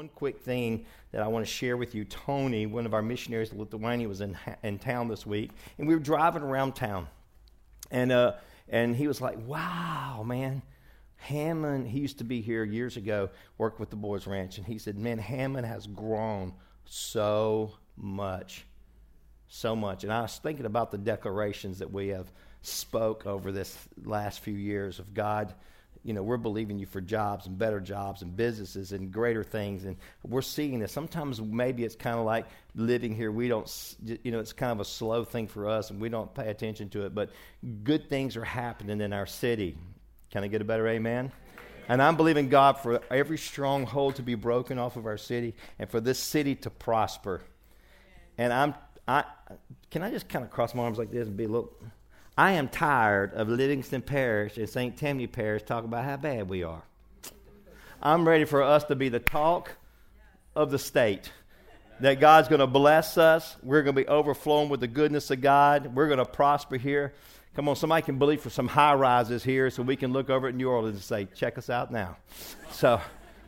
one quick thing that I want to share with you. Tony, one of our missionaries in Lithuania, was in, in town this week, and we were driving around town. And, uh, and he was like, wow, man. Hammond, he used to be here years ago, worked with the Boys Ranch, and he said, man, Hammond has grown so much. So much. And I was thinking about the declarations that we have spoke over this last few years of God you know, we're believing you for jobs and better jobs and businesses and greater things. And we're seeing this. Sometimes maybe it's kind of like living here. We don't, you know, it's kind of a slow thing for us and we don't pay attention to it. But good things are happening in our city. Can I get a better amen? And I'm believing God for every stronghold to be broken off of our city and for this city to prosper. And I'm, I, can I just kind of cross my arms like this and be a little I am tired of Livingston Parish and St. Tammany Parish talking about how bad we are. I'm ready for us to be the talk of the state. That God's going to bless us. We're going to be overflowing with the goodness of God. We're going to prosper here. Come on, somebody can believe for some high rises here so we can look over at New Orleans and say, check us out now. So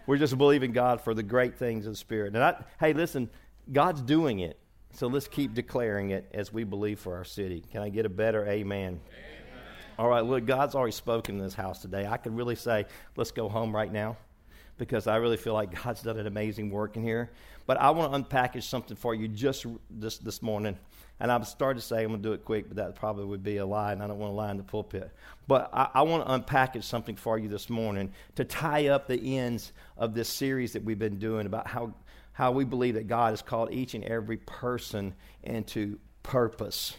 we're just believing God for the great things of the Spirit. And I, hey, listen, God's doing it. So let's keep declaring it as we believe for our city. Can I get a better amen? amen? All right, look, God's already spoken in this house today. I could really say, let's go home right now because I really feel like God's done an amazing work in here. But I want to unpackage something for you just this, this morning. And I've started to say I'm going to do it quick, but that probably would be a lie, and I don't want to lie in the pulpit. But I, I want to unpackage something for you this morning to tie up the ends of this series that we've been doing about how how we believe that God has called each and every person into purpose.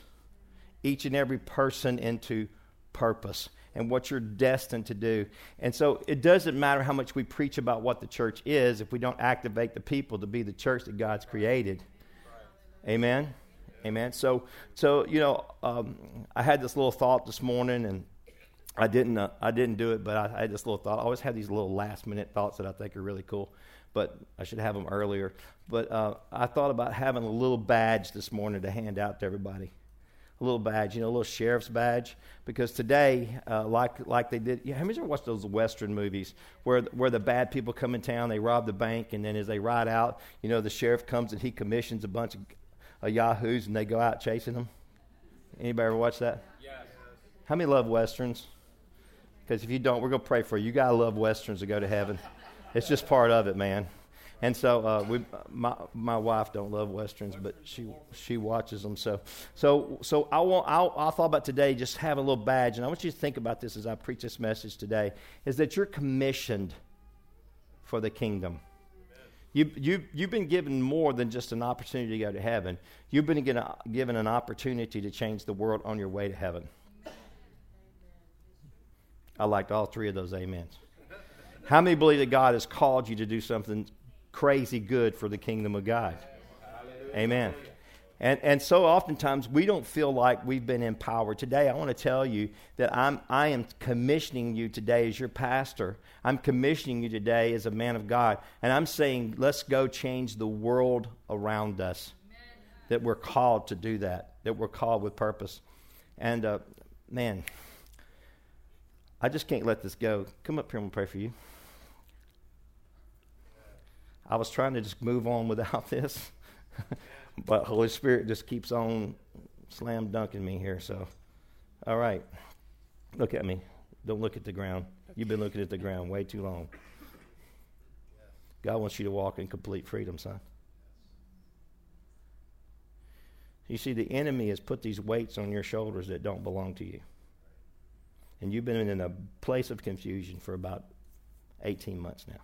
Each and every person into purpose and what you're destined to do. And so it doesn't matter how much we preach about what the church is if we don't activate the people to be the church that God's created. Amen. Amen. So, so you know, um, I had this little thought this morning, and I didn't, uh, I didn't do it, but I, I had this little thought. I always have these little last minute thoughts that I think are really cool but I should have them earlier. But uh, I thought about having a little badge this morning to hand out to everybody. A little badge, you know, a little sheriff's badge. Because today, uh, like like they did, yeah, how many ever watched those Western movies where where the bad people come in town, they rob the bank, and then as they ride out, you know, the sheriff comes and he commissions a bunch of uh, yahoos, and they go out chasing them. Anybody ever watch that? Yes. How many love westerns? Because if you don't, we're gonna pray for you. You gotta love westerns to go to heaven. It's just part of it, man. And so uh, we, my my wife don't love westerns, but she she watches them. So so so I want I, I thought about today just have a little badge, and I want you to think about this as I preach this message today. Is that you're commissioned for the kingdom. You, you, you've been given more than just an opportunity to go to heaven. You've been given, given an opportunity to change the world on your way to heaven. I liked all three of those amens. How many believe that God has called you to do something crazy good for the kingdom of God? Amen. And, and so oftentimes we don't feel like we've been empowered. Today, I want to tell you that I'm, I am commissioning you today as your pastor. I'm commissioning you today as a man of God. And I'm saying, let's go change the world around us. That we're called to do that, that we're called with purpose. And uh, man, I just can't let this go. Come up here, going to pray for you. I was trying to just move on without this, but Holy Spirit just keeps on slam dunking me here. So, all right, look at me. Don't look at the ground. You've been looking at the ground way too long. God wants you to walk in complete freedom, son. You see, the enemy has put these weights on your shoulders that don't belong to you. And you've been in a place of confusion for about 18 months now.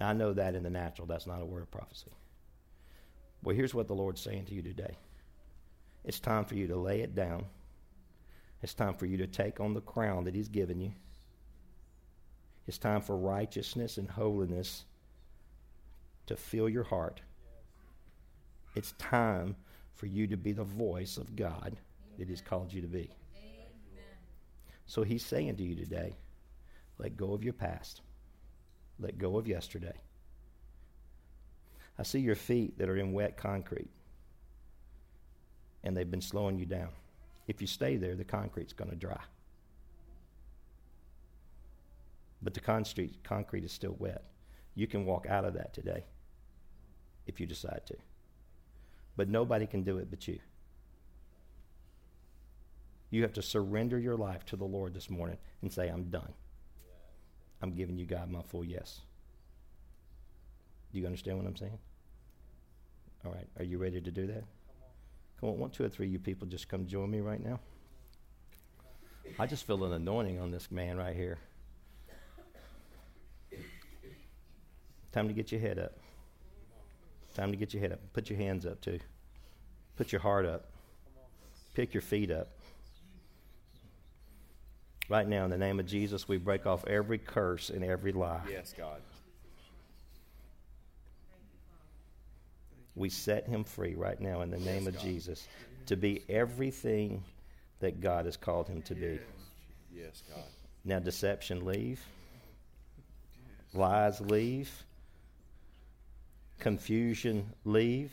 I know that in the natural, that's not a word of prophecy. Well, here's what the Lord's saying to you today it's time for you to lay it down. It's time for you to take on the crown that He's given you. It's time for righteousness and holiness to fill your heart. It's time for you to be the voice of God that He's called you to be. So He's saying to you today let go of your past. Let go of yesterday. I see your feet that are in wet concrete, and they've been slowing you down. If you stay there, the concrete's going to dry. But the concrete, concrete is still wet. You can walk out of that today if you decide to. But nobody can do it but you. You have to surrender your life to the Lord this morning and say, I'm done. I'm giving you, God, my full yes. Do you understand what I'm saying? All right. Are you ready to do that? Come on, one, two, or three you people just come join me right now. I just feel an anointing on this man right here. Time to get your head up. Time to get your head up. Put your hands up, too. Put your heart up. Pick your feet up. Right now, in the name of Jesus, we break off every curse and every lie. Yes, God. We set him free right now in the name yes, of God. Jesus to be everything that God has called him to be. Yes, God. Now, deception leave, lies leave, confusion leave,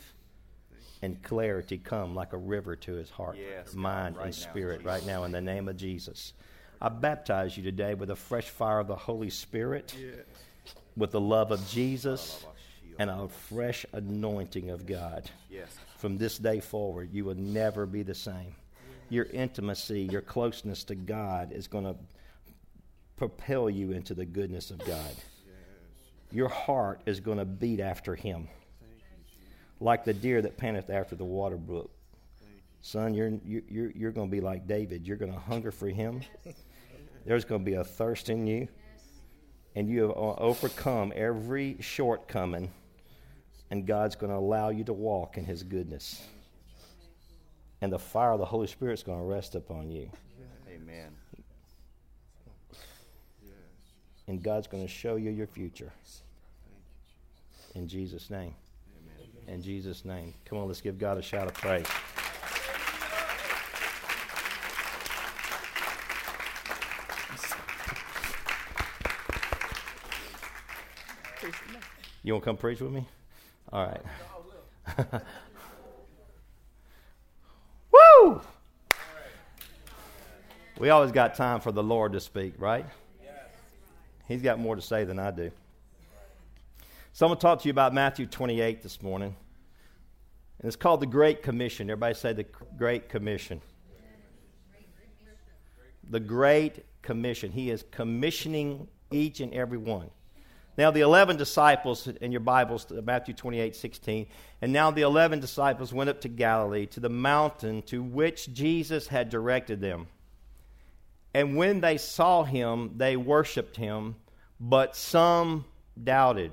and clarity come like a river to his heart, yes, mind, right and spirit now, right now in the name of Jesus. I baptize you today with a fresh fire of the Holy Spirit, yes. with the love of Jesus, and a fresh anointing of God. Yes. From this day forward, you will never be the same. Your intimacy, your closeness to God is going to propel you into the goodness of God. Your heart is going to beat after Him, like the deer that panteth after the water brook. Son, you're, you're, you're going to be like David. You're going to hunger for Him. There's going to be a thirst in you, and you have uh, overcome every shortcoming, and God's going to allow you to walk in His goodness. And the fire of the Holy Spirit is going to rest upon you. Amen. And God's going to show you your future. In Jesus' name. Amen. In Jesus' name. Come on, let's give God a shout of praise. You want to come preach with me? All right. Woo! We always got time for the Lord to speak, right? He's got more to say than I do. So I'm going to talk to you about Matthew 28 this morning. And it's called the Great Commission. Everybody say the Great Commission. The Great Commission. He is commissioning each and every one. Now, the 11 disciples in your Bibles, uh, Matthew 28 16, and now the 11 disciples went up to Galilee, to the mountain to which Jesus had directed them. And when they saw him, they worshiped him, but some doubted.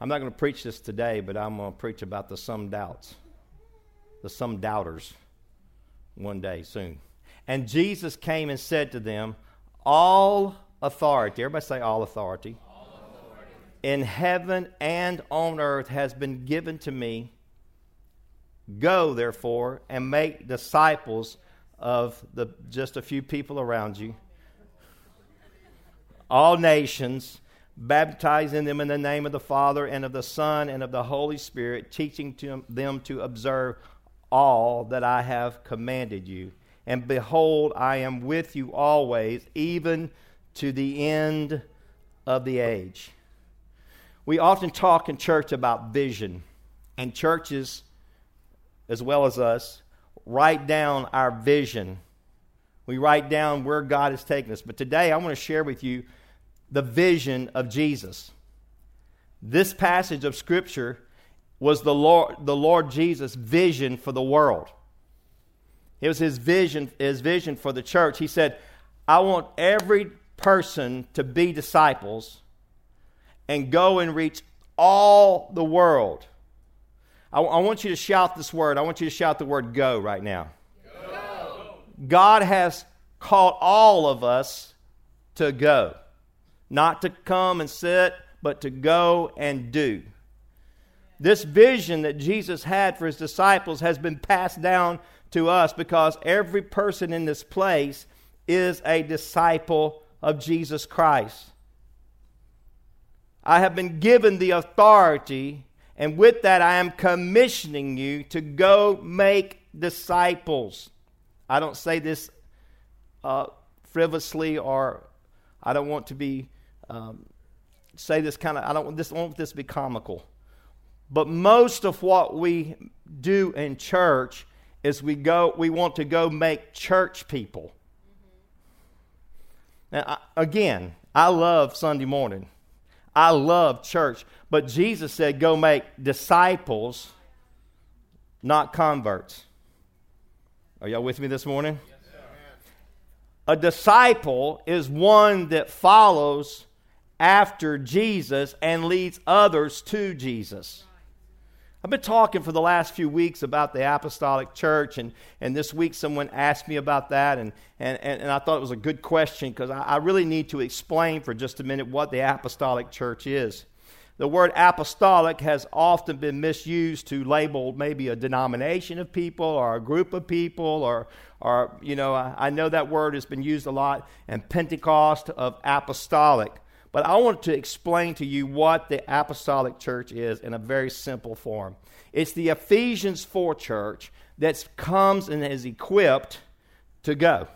I'm not going to preach this today, but I'm going to preach about the some doubts, the some doubters one day soon. And Jesus came and said to them, All authority, everybody say all authority in heaven and on earth has been given to me. Go, therefore, and make disciples of the, just a few people around you, all nations, baptizing them in the name of the Father and of the Son and of the Holy Spirit, teaching to them to observe all that I have commanded you. And behold, I am with you always, even to the end of the age. We often talk in church about vision, and churches, as well as us, write down our vision. We write down where God has taken us. But today I want to share with you the vision of Jesus. This passage of Scripture was the Lord, the Lord Jesus' vision for the world. It was his vision, his vision for the church. He said, I want every person to be disciples and go and reach all the world. I, I, want you to shout this word. I want you to shout the word go right now. Go. God has called all of us to go, not to come and sit, but to go and do. This vision that Jesus had for his disciples has been passed down to us because every person in this place is a disciple of Jesus Christ. I have been given the authority, and with that, I am commissioning you to go make disciples. I don't say this uh, frivolously or I don't want to be um, say this kind of, I don't want this, I want this to be comical. But most of what we do in church is we go, we want to go make church people. Now, I, again, I love Sunday morning. I love church. But Jesus said, go make disciples, not converts. Are y'all with me this morning? Yes, a disciple is one that follows after Jesus and leads others to Jesus. I've been talking for the last few weeks about the apostolic church, and, and this week someone asked me about that, and, and, and, I thought it was a good question because I, I really need to explain for just a minute what the apostolic church is. The word apostolic has often been misused to label maybe a denomination of people or a group of people, or, or you know, I, I know that word has been used a lot in Pentecost of apostolic. But I want to explain to you what the apostolic church is in a very simple form. It's the Ephesians 4 church that comes and is equipped to go.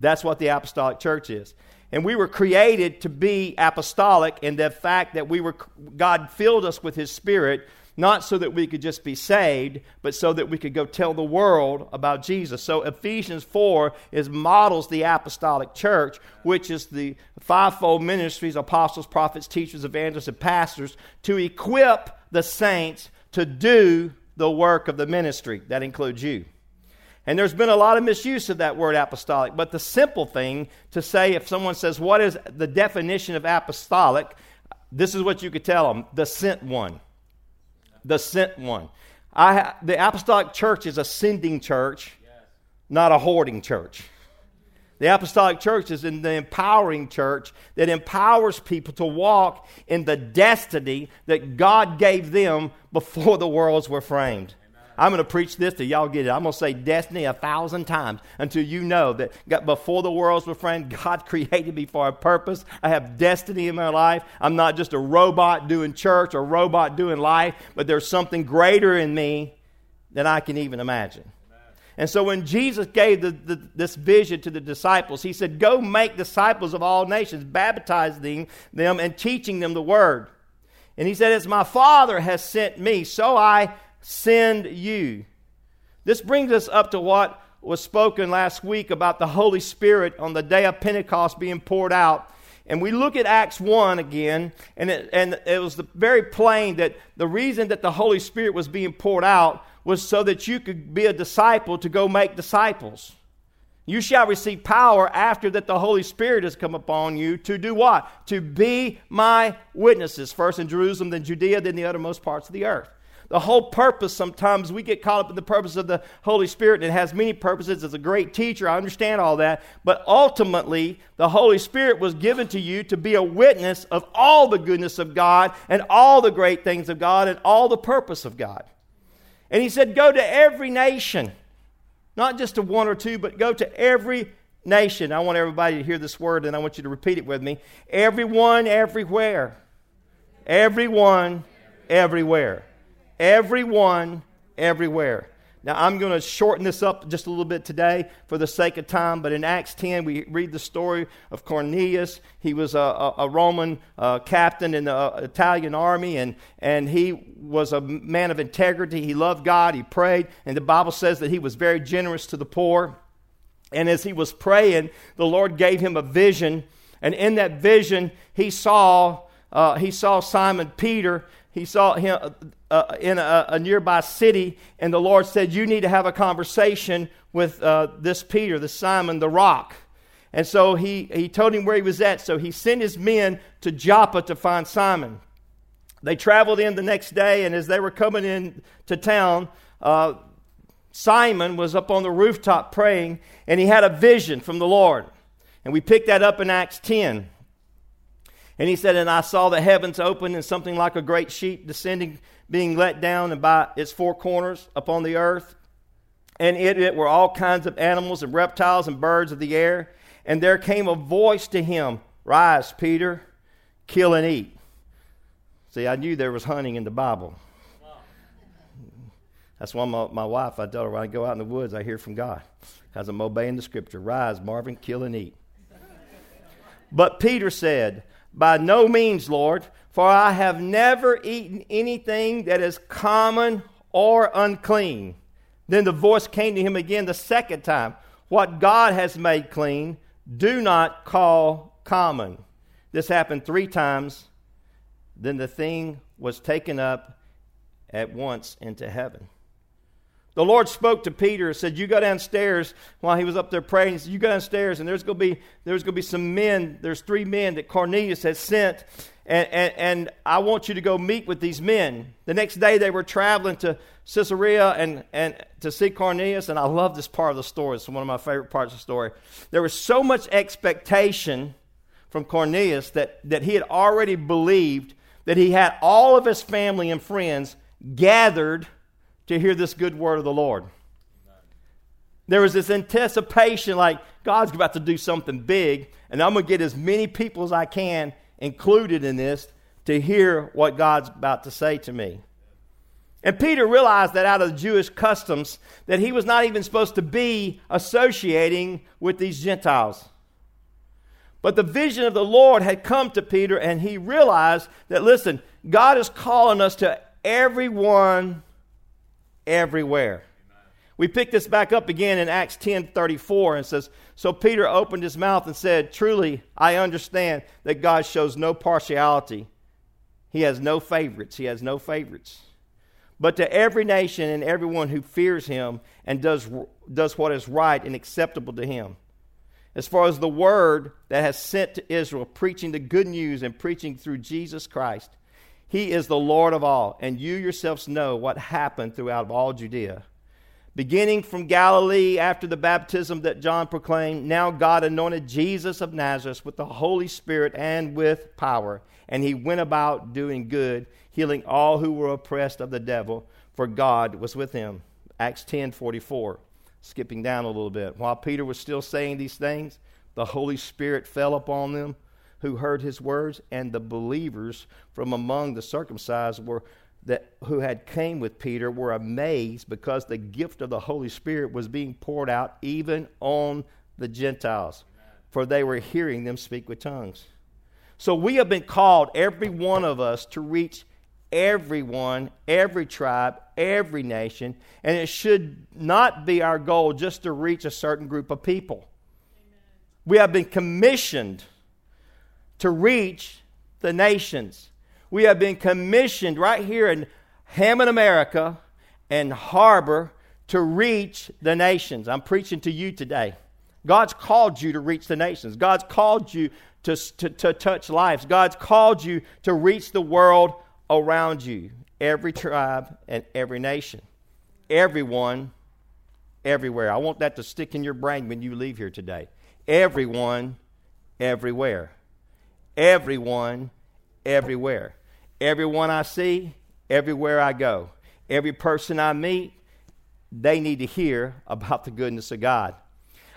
That's what the apostolic church is. And we were created to be apostolic in the fact that we were God filled us with his spirit not so that we could just be saved, but so that we could go tell the world about Jesus. So Ephesians 4 is models the apostolic church, which is the fivefold ministries, apostles, prophets, teachers, evangelists, and pastors, to equip the saints to do the work of the ministry. That includes you. And there's been a lot of misuse of that word apostolic. But the simple thing to say, if someone says, What is the definition of apostolic? This is what you could tell them the sent one the sent one. I, the apostolic church is a sending church, not a hoarding church. The apostolic church is in the empowering church that empowers people to walk in the destiny that God gave them before the worlds were framed. I'm going to preach this till y'all get it. I'm going to say destiny a thousand times until you know that before the worlds were friend, God created me for a purpose. I have destiny in my life. I'm not just a robot doing church or robot doing life, but there's something greater in me than I can even imagine. And so when Jesus gave the, the, this vision to the disciples, he said, Go make disciples of all nations, baptizing them and teaching them the word. And he said, As my Father has sent me, so I send you. This brings us up to what was spoken last week about the Holy Spirit on the day of Pentecost being poured out. And we look at Acts 1 again, and it, and it was very plain that the reason that the Holy Spirit was being poured out was so that you could be a disciple to go make disciples. You shall receive power after that the Holy Spirit has come upon you to do what? To be my witnesses, first in Jerusalem, then Judea, then the uttermost parts of the earth. The whole purpose, sometimes we get caught up in the purpose of the Holy Spirit, and it has many purposes. As a great teacher, I understand all that. But ultimately, the Holy Spirit was given to you to be a witness of all the goodness of God and all the great things of God and all the purpose of God. And He said, Go to every nation, not just to one or two, but go to every nation. I want everybody to hear this word, and I want you to repeat it with me. Everyone, everywhere. Everyone, everywhere. Everyone, everywhere. Now, I'm going to shorten this up just a little bit today for the sake of time, but in Acts 10, we read the story of Cornelius. He was a, a, a Roman uh, captain in the uh, Italian army, and, and he was a man of integrity. He loved God, he prayed, and the Bible says that he was very generous to the poor. And as he was praying, the Lord gave him a vision, and in that vision, he saw, uh, he saw Simon Peter he saw him uh, uh, in a, a, nearby city, and the Lord said, You need to have a conversation with uh, this Peter, the Simon the rock. And so he, he told him where he was at. So he sent his men to Joppa to find Simon. They traveled in the next day, and as they were coming in to town, uh, Simon was up on the rooftop praying, and he had a vision from the Lord. And we pick that up in Acts 10. And he said, And I saw the heavens open and something like a great sheet descending, being let down and by its four corners upon the earth. And in it were all kinds of animals and reptiles and birds of the air. And there came a voice to him Rise, Peter, kill and eat. See, I knew there was hunting in the Bible. That's why my, my wife, I tell her when I go out in the woods, I hear from God. Because I'm obeying the scripture. Rise, Marvin, kill and eat. But Peter said, By no means, Lord, for I have never eaten anything that is common or unclean. Then the voice came to him again the second time What God has made clean, do not call common. This happened three times. Then the thing was taken up at once into heaven. The Lord spoke to Peter and said, You go downstairs while he was up there praying. He said, You go downstairs, and there's going to be, there's going to be some men. There's three men that Cornelius has sent, and, and, and I want you to go meet with these men. The next day, they were traveling to Caesarea and, and to see Cornelius, and I love this part of the story. It's one of my favorite parts of the story. There was so much expectation from Cornelius that, that he had already believed that he had all of his family and friends gathered to hear this good word of the Lord. There was this anticipation like God's about to do something big, and I'm going to get as many people as I can included in this to hear what God's about to say to me. And Peter realized that out of the Jewish customs that he was not even supposed to be associating with these Gentiles. But the vision of the Lord had come to Peter and he realized that listen, God is calling us to everyone everywhere. We pick this back up again in Acts 10 34 and says, So Peter opened his mouth and said, Truly, I understand that God shows no partiality. He has no favorites. He has no favorites. But to every nation and everyone who fears him and does, does what is right and acceptable to him. As far as the word that has sent to Israel, preaching the good news and preaching through Jesus Christ, he is the Lord of all, and you yourselves know what happened throughout all Judea. Beginning from Galilee after the baptism that John proclaimed, now God anointed Jesus of Nazareth with the Holy Spirit and with power. And he went about doing good, healing all who were oppressed of the devil, for God was with him. Acts 10 44. Skipping down a little bit. While Peter was still saying these things, the Holy Spirit fell upon them who heard his words, and the believers from among the circumcised were that who had came with Peter were amazed because the gift of the Holy Spirit was being poured out even on the Gentiles, for they were hearing them speak with tongues. So we have been called, every one of us, to reach everyone, every tribe, every nation, and it should not be our goal just to reach a certain group of people. Amen. We have been commissioned to reach the nations. We have been commissioned right here in Hammond, America, and Harbor to reach the nations. I'm preaching to you today. God's called you to reach the nations. God's called you to, to, to touch lives. God's called you to reach the world around you, every tribe and every nation, everyone, everywhere. I want that to stick in your brain when you leave here today. Everyone, everywhere. Everyone, everywhere. Everyone I see, everywhere I go. Every person I meet, they need to hear about the goodness of God.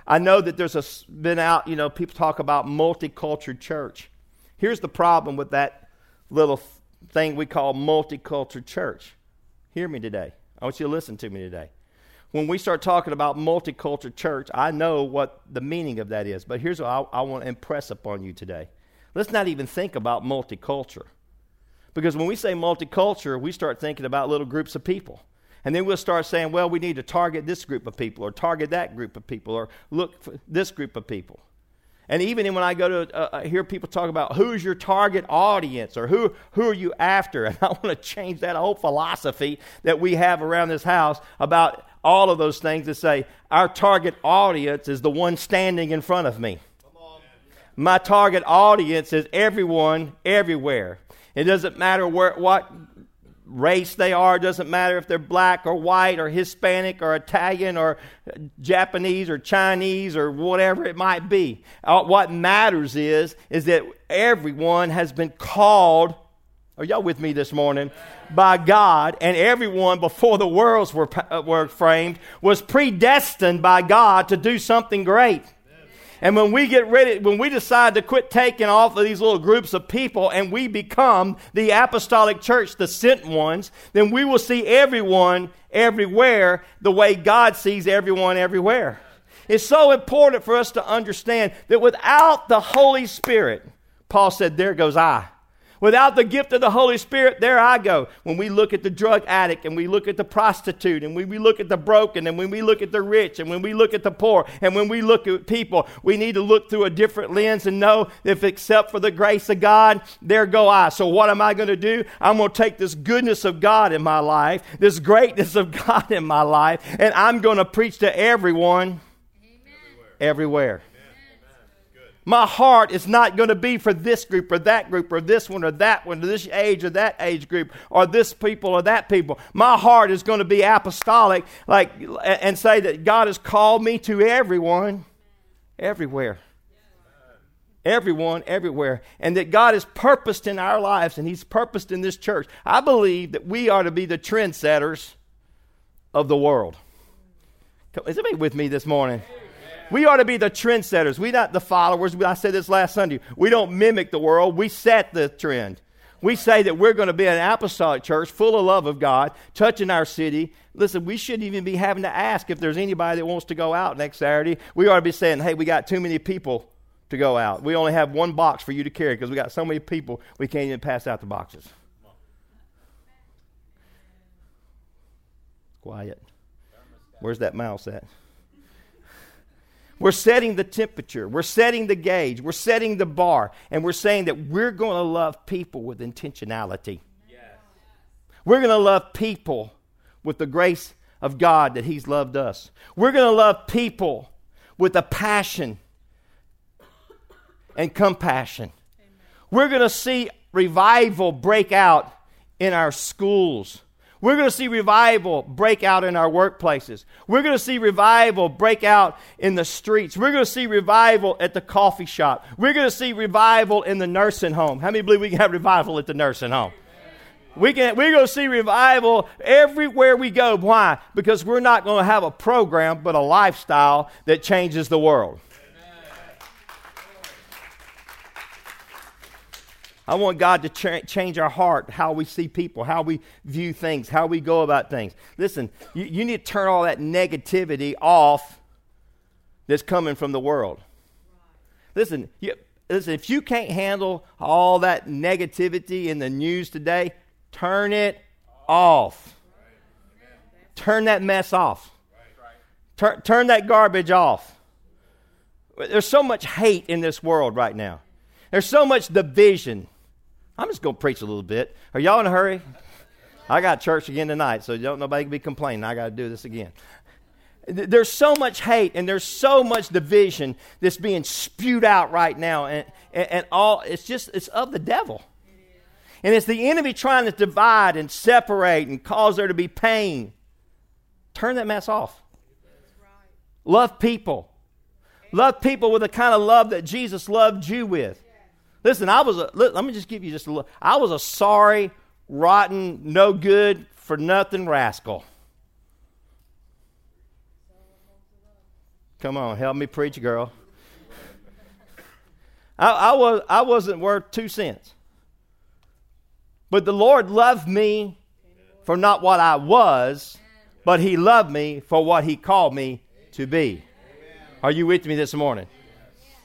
I know that there's a, been out, you know, people talk about multicultural church. Here's the problem with that little thing we call multicultural church. Hear me today. I want you to listen to me today. When we start talking about multicultural church, I know what the meaning of that is, but here's what I, I want to impress upon you today. Let's not even think about multicultural. Because when we say multicultural, we start thinking about little groups of people. And then we'll start saying, well, we need to target this group of people, or target that group of people, or look for this group of people. And even when I go to uh, uh hear people talk about who's your target audience or who, who are you after, and I want to change that whole philosophy that we have around this house about all of those things to say our target audience is the one standing in front of me. My target audience is everyone, everywhere. It doesn't matter where, what race they are. It doesn't matter if they're black or white or Hispanic or Italian or Japanese or Chinese or whatever it might be. Uh, what matters is, is that everyone has been called. Are y'all with me this morning? By God, and everyone before the worlds were, uh, were framed was predestined by God to do something great. And when we get ready, when we decide to quit taking off of these little groups of people and we become the apostolic church, the sent ones, then we will see everyone everywhere the way God sees everyone everywhere. It's so important for us to understand that without the Holy Spirit, Paul said, There goes I. Without the gift of the Holy Spirit, there I go. When we look at the drug addict and we look at the prostitute and when we look at the broken and when we look at the rich and when we look at the poor and when we look at people, we need to look through a different lens and know if except for the grace of God, there go I. So what am I going to do? I'm going to take this goodness of God in my life, this greatness of God in my life, and I'm going to preach to everyone Amen. everywhere. My heart is not going to be for this group or that group or this one or that one or this age or that age group or this people or that people. My heart is going to be apostolic like and say that God has called me to everyone everywhere. Everyone, everywhere. And that God has purposed in our lives and He's purposed in this church. I believe that we are to be the trendsetters of the world. Is anybody with me this morning? We ought to be the trendsetters. We not the followers. I said this last Sunday. We don't mimic the world. We set the trend. We say that we're going to be an apostolic church full of love of God, touching our city. Listen, we shouldn't even be having to ask if there's anybody that wants to go out next Saturday. We ought to be saying, hey, we got too many people to go out. We only have one box for you to carry because we got so many people we can't even pass out the boxes. Quiet. Where's that mouse at? We're setting the temperature, we're setting the gauge, we're setting the bar, and we're saying that we're going to love people with intentionality. Yes. We're going to love people with the grace of God that He's loved us. We're going to love people with a passion and compassion. Amen. We're going to see revival break out in our schools. We're going to see revival break out in our workplaces. We're going to see revival break out in the streets. We're going to see revival at the coffee shop. We're going to see revival in the nursing home. How many believe we can have revival at the nursing home? We can, we're going to see revival everywhere we go. Why? Because we're not going to have a program, but a lifestyle that changes the world. I want God to ch- change our heart, how we see people, how we view things, how we go about things. Listen, you, you need to turn all that negativity off that's coming from the world. Listen, you, listen, if you can't handle all that negativity in the news today, turn it off. Turn that mess off. Turn, turn that garbage off. There's so much hate in this world right now. There's so much division. I'm just going to preach a little bit. Are y'all in a hurry? I got church again tonight, so don't nobody be complaining. I got to do this again. There's so much hate and there's so much division that's being spewed out right now, and, and, and all it's just it's of the devil. And it's the enemy trying to divide and separate and cause there to be pain. Turn that mess off. Love people. Love people with the kind of love that Jesus loved you with. Listen, I was a, let me just give you just a look. I was a sorry, rotten, no good, for nothing rascal. Come on, help me preach, girl. I, I, was, I wasn't worth two cents. But the Lord loved me for not what I was, but He loved me for what He called me to be. Are you with me this morning?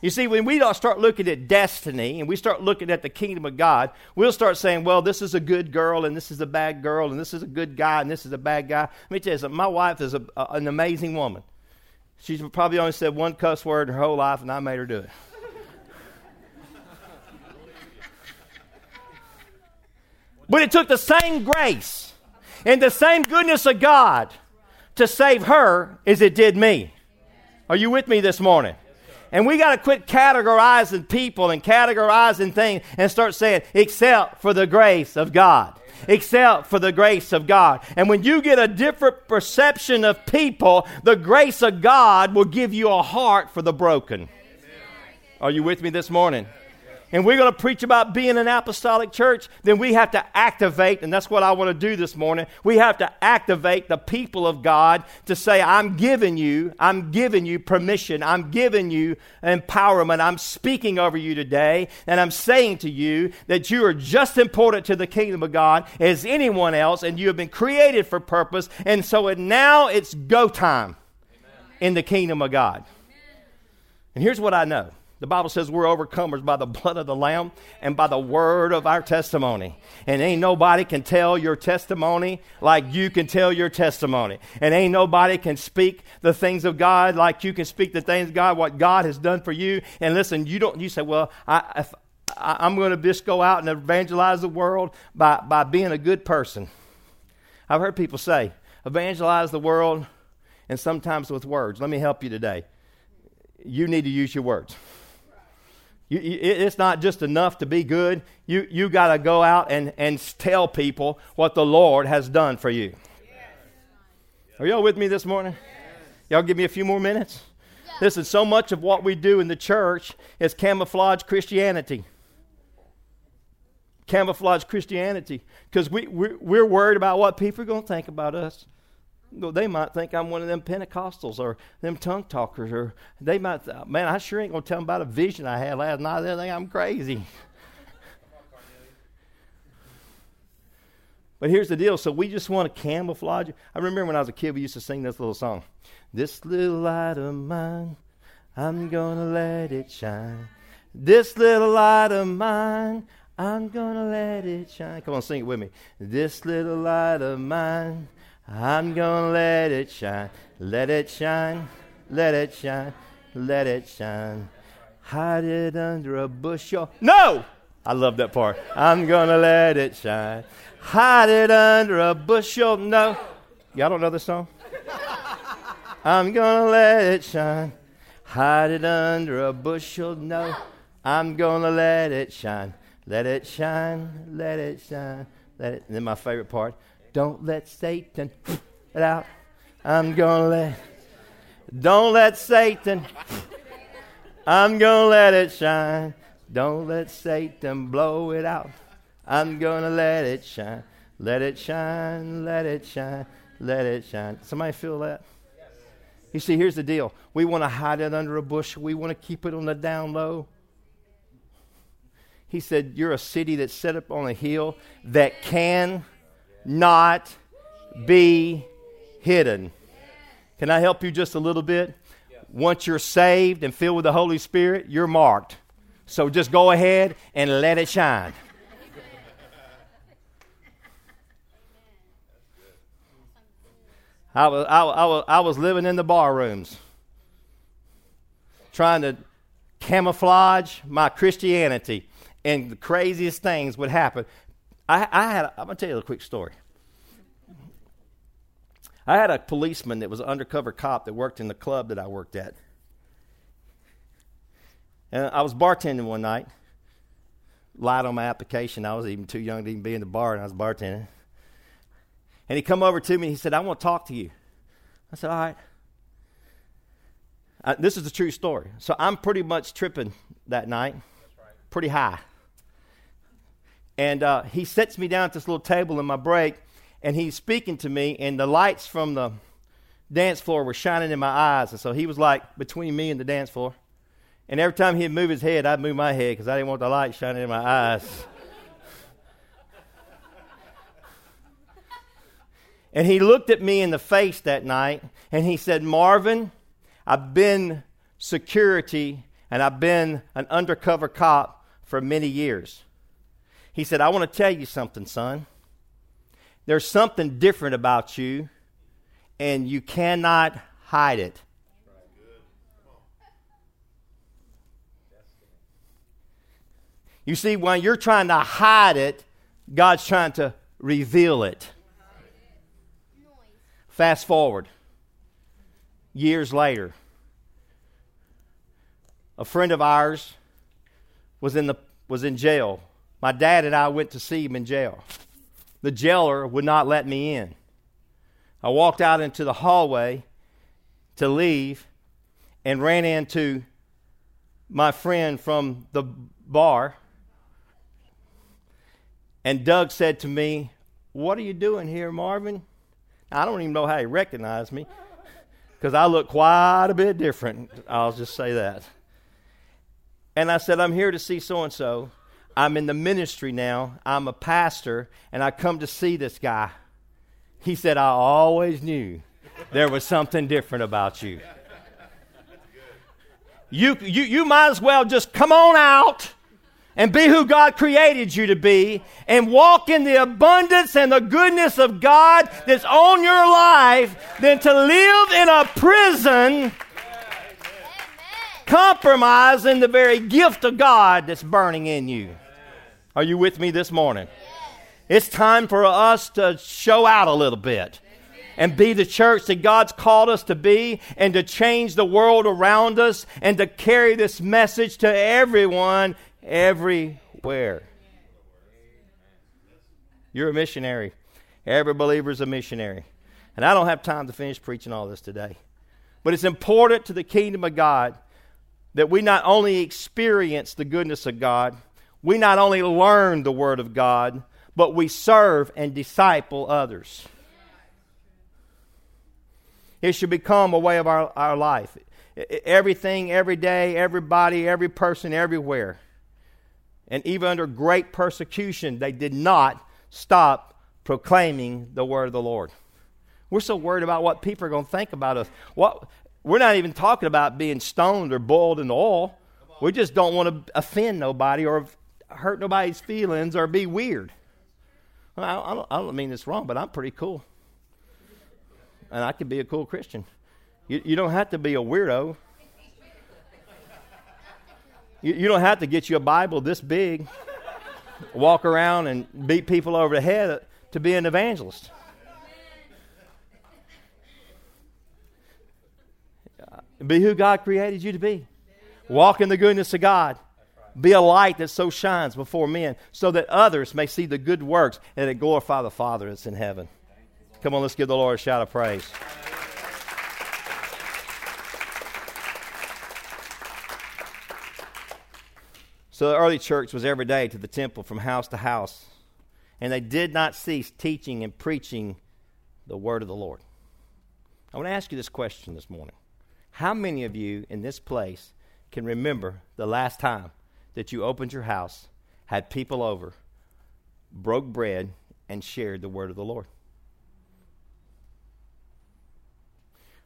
You see, when we start looking at destiny and we start looking at the kingdom of God, we'll start saying, well, this is a good girl and this is a bad girl and this is a good guy and this is a bad guy. Let me tell you something. My wife is a, a, an amazing woman. She's probably only said one cuss word in her whole life, and I made her do it. but it took the same grace and the same goodness of God to save her as it did me. Are you with me this morning? And we got to quit categorizing people and categorizing things and start saying, except for the grace of God. Except for the grace of God. And when you get a different perception of people, the grace of God will give you a heart for the broken. Are you with me this morning? And we're going to preach about being an apostolic church, then we have to activate, and that's what I want to do this morning. We have to activate the people of God to say, I'm giving you, I'm giving you permission, I'm giving you empowerment, I'm speaking over you today, and I'm saying to you that you are just important to the kingdom of God as anyone else, and you have been created for purpose, and so now it's go time Amen. in the kingdom of God. And here's what I know The Bible says we're overcomers by the blood of the Lamb and by the word of our testimony. And ain't nobody can tell your testimony like you can tell your testimony. And ain't nobody can speak the things of God like you can speak the things of God, what God has done for you. And listen, you don't, you say, well, I, if, I, am going to just go out and evangelize the world by, by being a good person. I've heard people say, evangelize the world and sometimes with words. Let me help you today. You need to use your words. You, you, it's not just enough to be good. You, you got to go out and, and tell people what the Lord has done for you. Yes. Are y'all with me this morning? Yes. Y'all give me a few more minutes? Yes. Listen, so much of what we do in the church is camouflage Christianity. Camouflage Christianity. Because we, we're, we're worried about what people are going to think about us they might think I'm one of them Pentecostals or them tongue talkers, or they might, th- man, I sure ain't gonna tell them about a vision I had last night. They think I'm crazy. but here's the deal. So we just want to camouflage. I remember when I was a kid, we used to sing this little song. This little light of mine, I'm gonna let it shine. This little light of mine, I'm gonna let it shine. Come on, sing it with me. This little light of mine. I'm gonna let it shine, let it shine, let it shine, let it shine. Hide it under a bushel. No! I love that part. I'm gonna let it shine. Hide it under a bushel. No. Y'all don't know this song? I'm gonna let it shine. Hide it under a bushel. No. I'm gonna let it shine. Let it shine. Let it shine. Let it. And then my favorite part. Don't let Satan it out. I'm gonna let. Don't let Satan. I'm gonna let it shine. Don't let Satan blow it out. I'm gonna let it shine. Let it shine. Let it shine. Let it shine. Somebody feel that? You see, here's the deal. We want to hide it under a bush. We want to keep it on the down low. He said, You're a city that's set up on a hill that can not be hidden. Can I help you just a little bit? Once you're saved and filled with the Holy Spirit, you're marked. So just go ahead and let it shine. I was, I, I, was, I was living in the bar rooms trying to camouflage my Christianity, and the craziest things would happen. I, I had, I'm going to tell you a quick story. I had a policeman that was an undercover cop that worked in the club that I worked at. And I was bartending one night. Lied on my application. I was even too young to even be in the bar, and I was bartending. And he come over to me. and He said, "I want to talk to you." I said, "All right." Uh, this is the true story. So I'm pretty much tripping that night, pretty high. And uh, he sets me down at this little table in my break, and he's speaking to me, and the lights from the dance floor were shining in my eyes. And so he was like between me and the dance floor. And every time he'd move his head, I'd move my head because I didn't want the light shining in my eyes. and he looked at me in the face that night and he said, Marvin, I've been security and I've been an undercover cop for many years. He said, I want to tell you something, son. There's something different about you, and you cannot hide it. You see, when you're trying to hide it, God's trying to reveal it. Fast forward, years later, a friend of ours was in, the, was in jail my dad and I went to see him in jail. The jailer would not let me in. I walked out into the hallway to leave and ran into my friend from the bar. And Doug said to me, What are you doing here, Marvin? I don't even know how he recognized me because I look quite a bit different. I'll just say that. And I said, I'm here to see so and so. I'm in the ministry now. I'm a pastor, and I come to see this guy. He said, I always knew there was something different about you. You, you, you might as well just come on out and be who God created you to be and walk in the abundance and the goodness of God that's on your life than to live in a prison compromising the very gift of God that's burning in you. Are you with me this morning? It's time for us to show out a little bit and be the church that God's called us to be and to change the world around us and to carry this message to everyone everywhere. You're a missionary. Every believer is a missionary. And I don't have time to finish preaching all this today. But it's important to the kingdom of God that we not only experience the goodness of God, we not only learn the Word of God, but we serve and disciple others. It should become a way of our, our life. Everything, every day, everybody, every person, everywhere. And even under great persecution, they did not stop proclaiming the word of the Lord. We're so worried about what people are going to think about us. What, we're not even talking about being stoned or boiled in oil. We just don't want to offend nobody or hurt nobody's feelings or be weird. I don't, I don't mean this wrong, but I'm pretty cool. And I can be a cool Christian. You, you don't have to be a weirdo. You, you don't have to get you a Bible this big, walk around and beat people over the head to be an evangelist. Be who God created you to be. Walk in the goodness of God. Be a light that so shines before men so that others may see the good works and that glorify the Father that's in heaven. Come on, let's give the Lord a shout of praise. So the early church was every day to the temple from house to house, and they did not cease teaching and preaching the word of the Lord. I want to ask you this question this morning. How many of you in this place can remember the last time that you opened your house, had people over, broke bread, and shared the word of the Lord?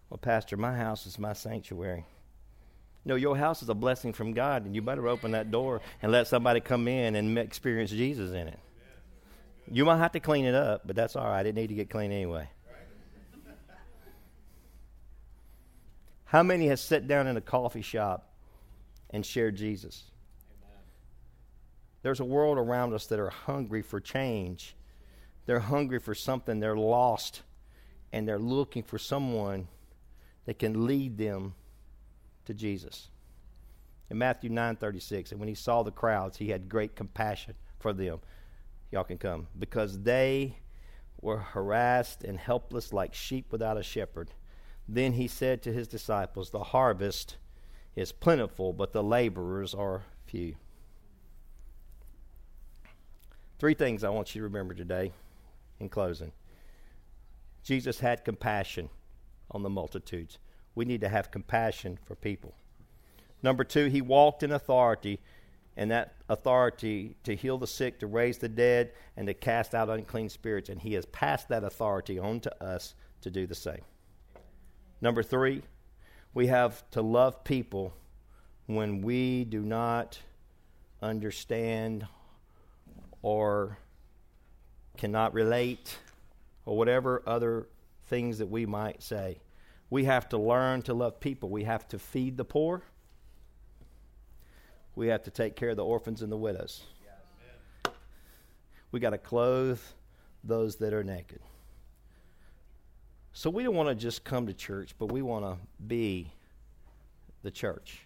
Well, Pastor, my house is my sanctuary. No, your house is a blessing from God, and you better open that door and let somebody come in and experience Jesus in it. You might have to clean it up, but that's all right. It need to get clean anyway. How many has sat down in a coffee shop and shared Jesus? There's a world around us that are hungry for change. They're hungry for something. They're lost, and they're looking for someone that can lead them to Jesus. In Matthew 9:36, and when he saw the crowds, he had great compassion for them. Y'all can come because they were harassed and helpless like sheep without a shepherd. Then he said to his disciples, "The harvest is plentiful, but the laborers are few." Three things I want you to remember today in closing. Jesus had compassion on the multitudes we need to have compassion for people. Number two, he walked in authority, and that authority to heal the sick, to raise the dead, and to cast out unclean spirits. And he has passed that authority on to us to do the same. Number three, we have to love people when we do not understand or cannot relate or whatever other things that we might say. We have to learn to love people. We have to feed the poor. We have to take care of the orphans and the widows. We got to clothe those that are naked. So we don't want to just come to church, but we want to be the church.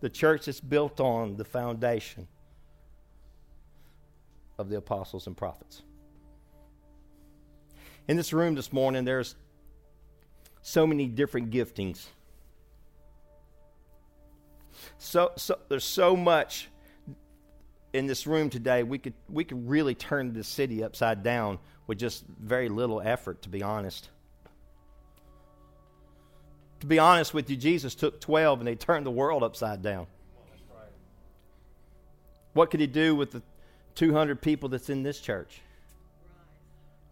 The church is built on the foundation of the apostles and prophets. In this room this morning, there's so many different giftings. So, so there's so much in this room today. We could we could really turn the city upside down with just very little effort, to be honest. To be honest with you, Jesus took 12 and they turned the world upside down. What could he do with the 200 people that's in this church?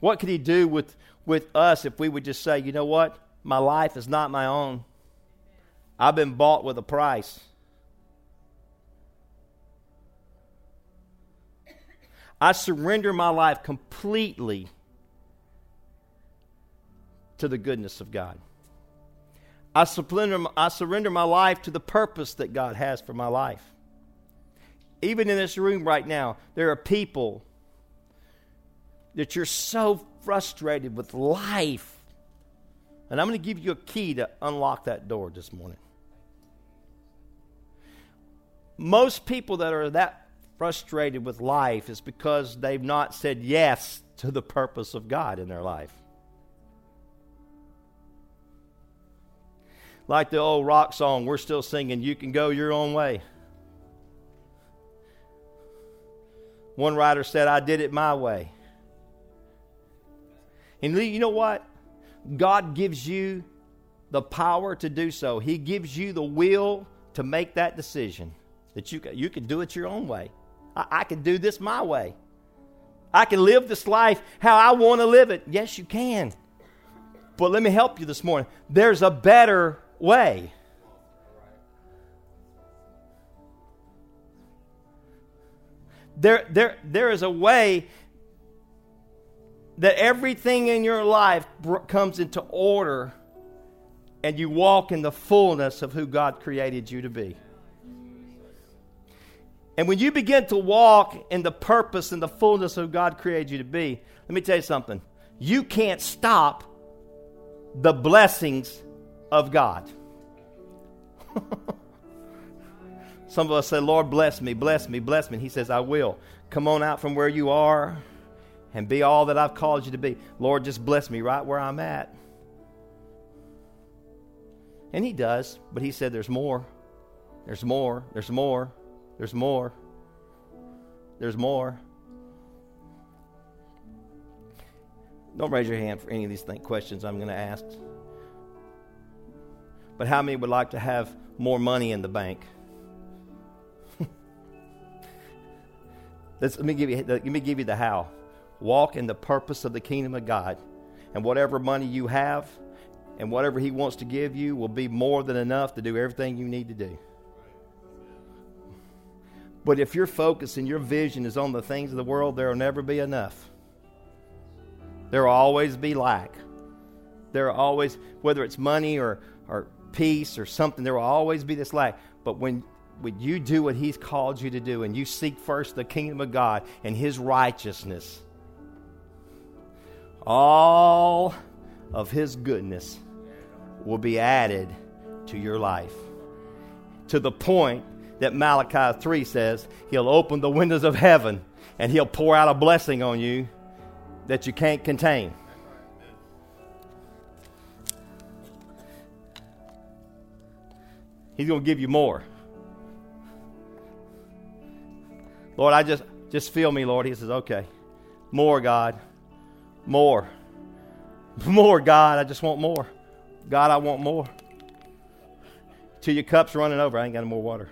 What could he do with, with us if we would just say, you know what? My life is not my own. I've been bought with a price. I surrender my life completely to the goodness of God. I surrender, I surrender my life to the purpose that God has for my life. Even in this room right now, there are people that you're so frustrated with life. And I'm going to give you a key to unlock that door this morning. Most people that are that frustrated with life is because they've not said yes to the purpose of God in their life. Like the old rock song, we're still singing, You Can Go Your Own Way. One writer said, I did it my way. And you know what? God gives you the power to do so. He gives you the will to make that decision that you you can do it your own way. I, I can do this my way. I can live this life how I want to live it. Yes, you can. But let me help you this morning. There's a better way. There, there, there is a way that everything in your life comes into order and you walk in the fullness of who God created you to be. And when you begin to walk in the purpose and the fullness of God created you to be, let me tell you something. You can't stop the blessings of God. Some of us say, Lord, bless me, bless me, bless me. And he says, I will. Come on out from where you are and be all that I've called you to be. Lord, just bless me right where I'm at. And he does, but he said, There's more. There's more. There's more. There's more. There's more. Don't raise your hand for any of these th- questions I'm going to ask. But how many would like to have more money in the bank? Let me give you. Let me give you the how. Walk in the purpose of the kingdom of God, and whatever money you have, and whatever He wants to give you, will be more than enough to do everything you need to do. But if your focus and your vision is on the things of the world, there will never be enough. There will always be lack. There will always, whether it's money or, or peace or something, there will always be this lack. But when, when you do what He's called you to do and you seek first the kingdom of God and His righteousness, all of His goodness will be added to your life. To the point that Malachi 3 says, He'll open the windows of heaven and He'll pour out a blessing on you that you can't contain. He's going to give you more. Lord, I just just feel me, Lord. He says, "Okay. More, God. More. More, God. I just want more. God, I want more." Till your cup's running over. I ain't got any more water.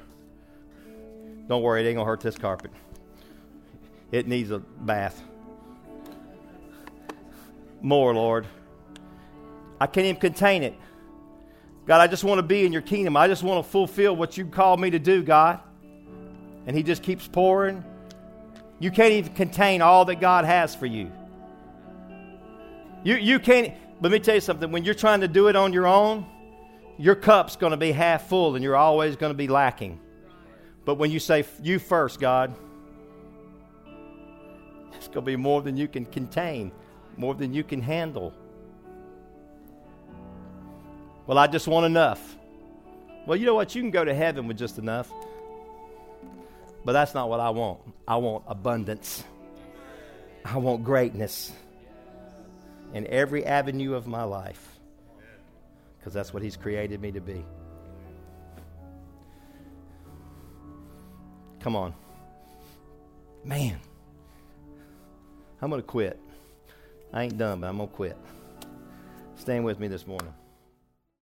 Don't worry, it ain't going to hurt this carpet. It needs a bath. More, Lord. I can't even contain it. God, I just want to be in your kingdom. I just want to fulfill what you called me to do, God. And He just keeps pouring. You can't even contain all that God has for you. You, you can't, let me tell you something. When you're trying to do it on your own, your cup's going to be half full and you're always going to be lacking. But when you say, You first, God, it's going to be more than you can contain, more than you can handle. Well, I just want enough. Well, you know what? You can go to heaven with just enough. But that's not what I want. I want abundance. I want greatness in every avenue of my life because that's what He's created me to be. Come on. Man, I'm going to quit. I ain't done, but I'm going to quit. Stand with me this morning.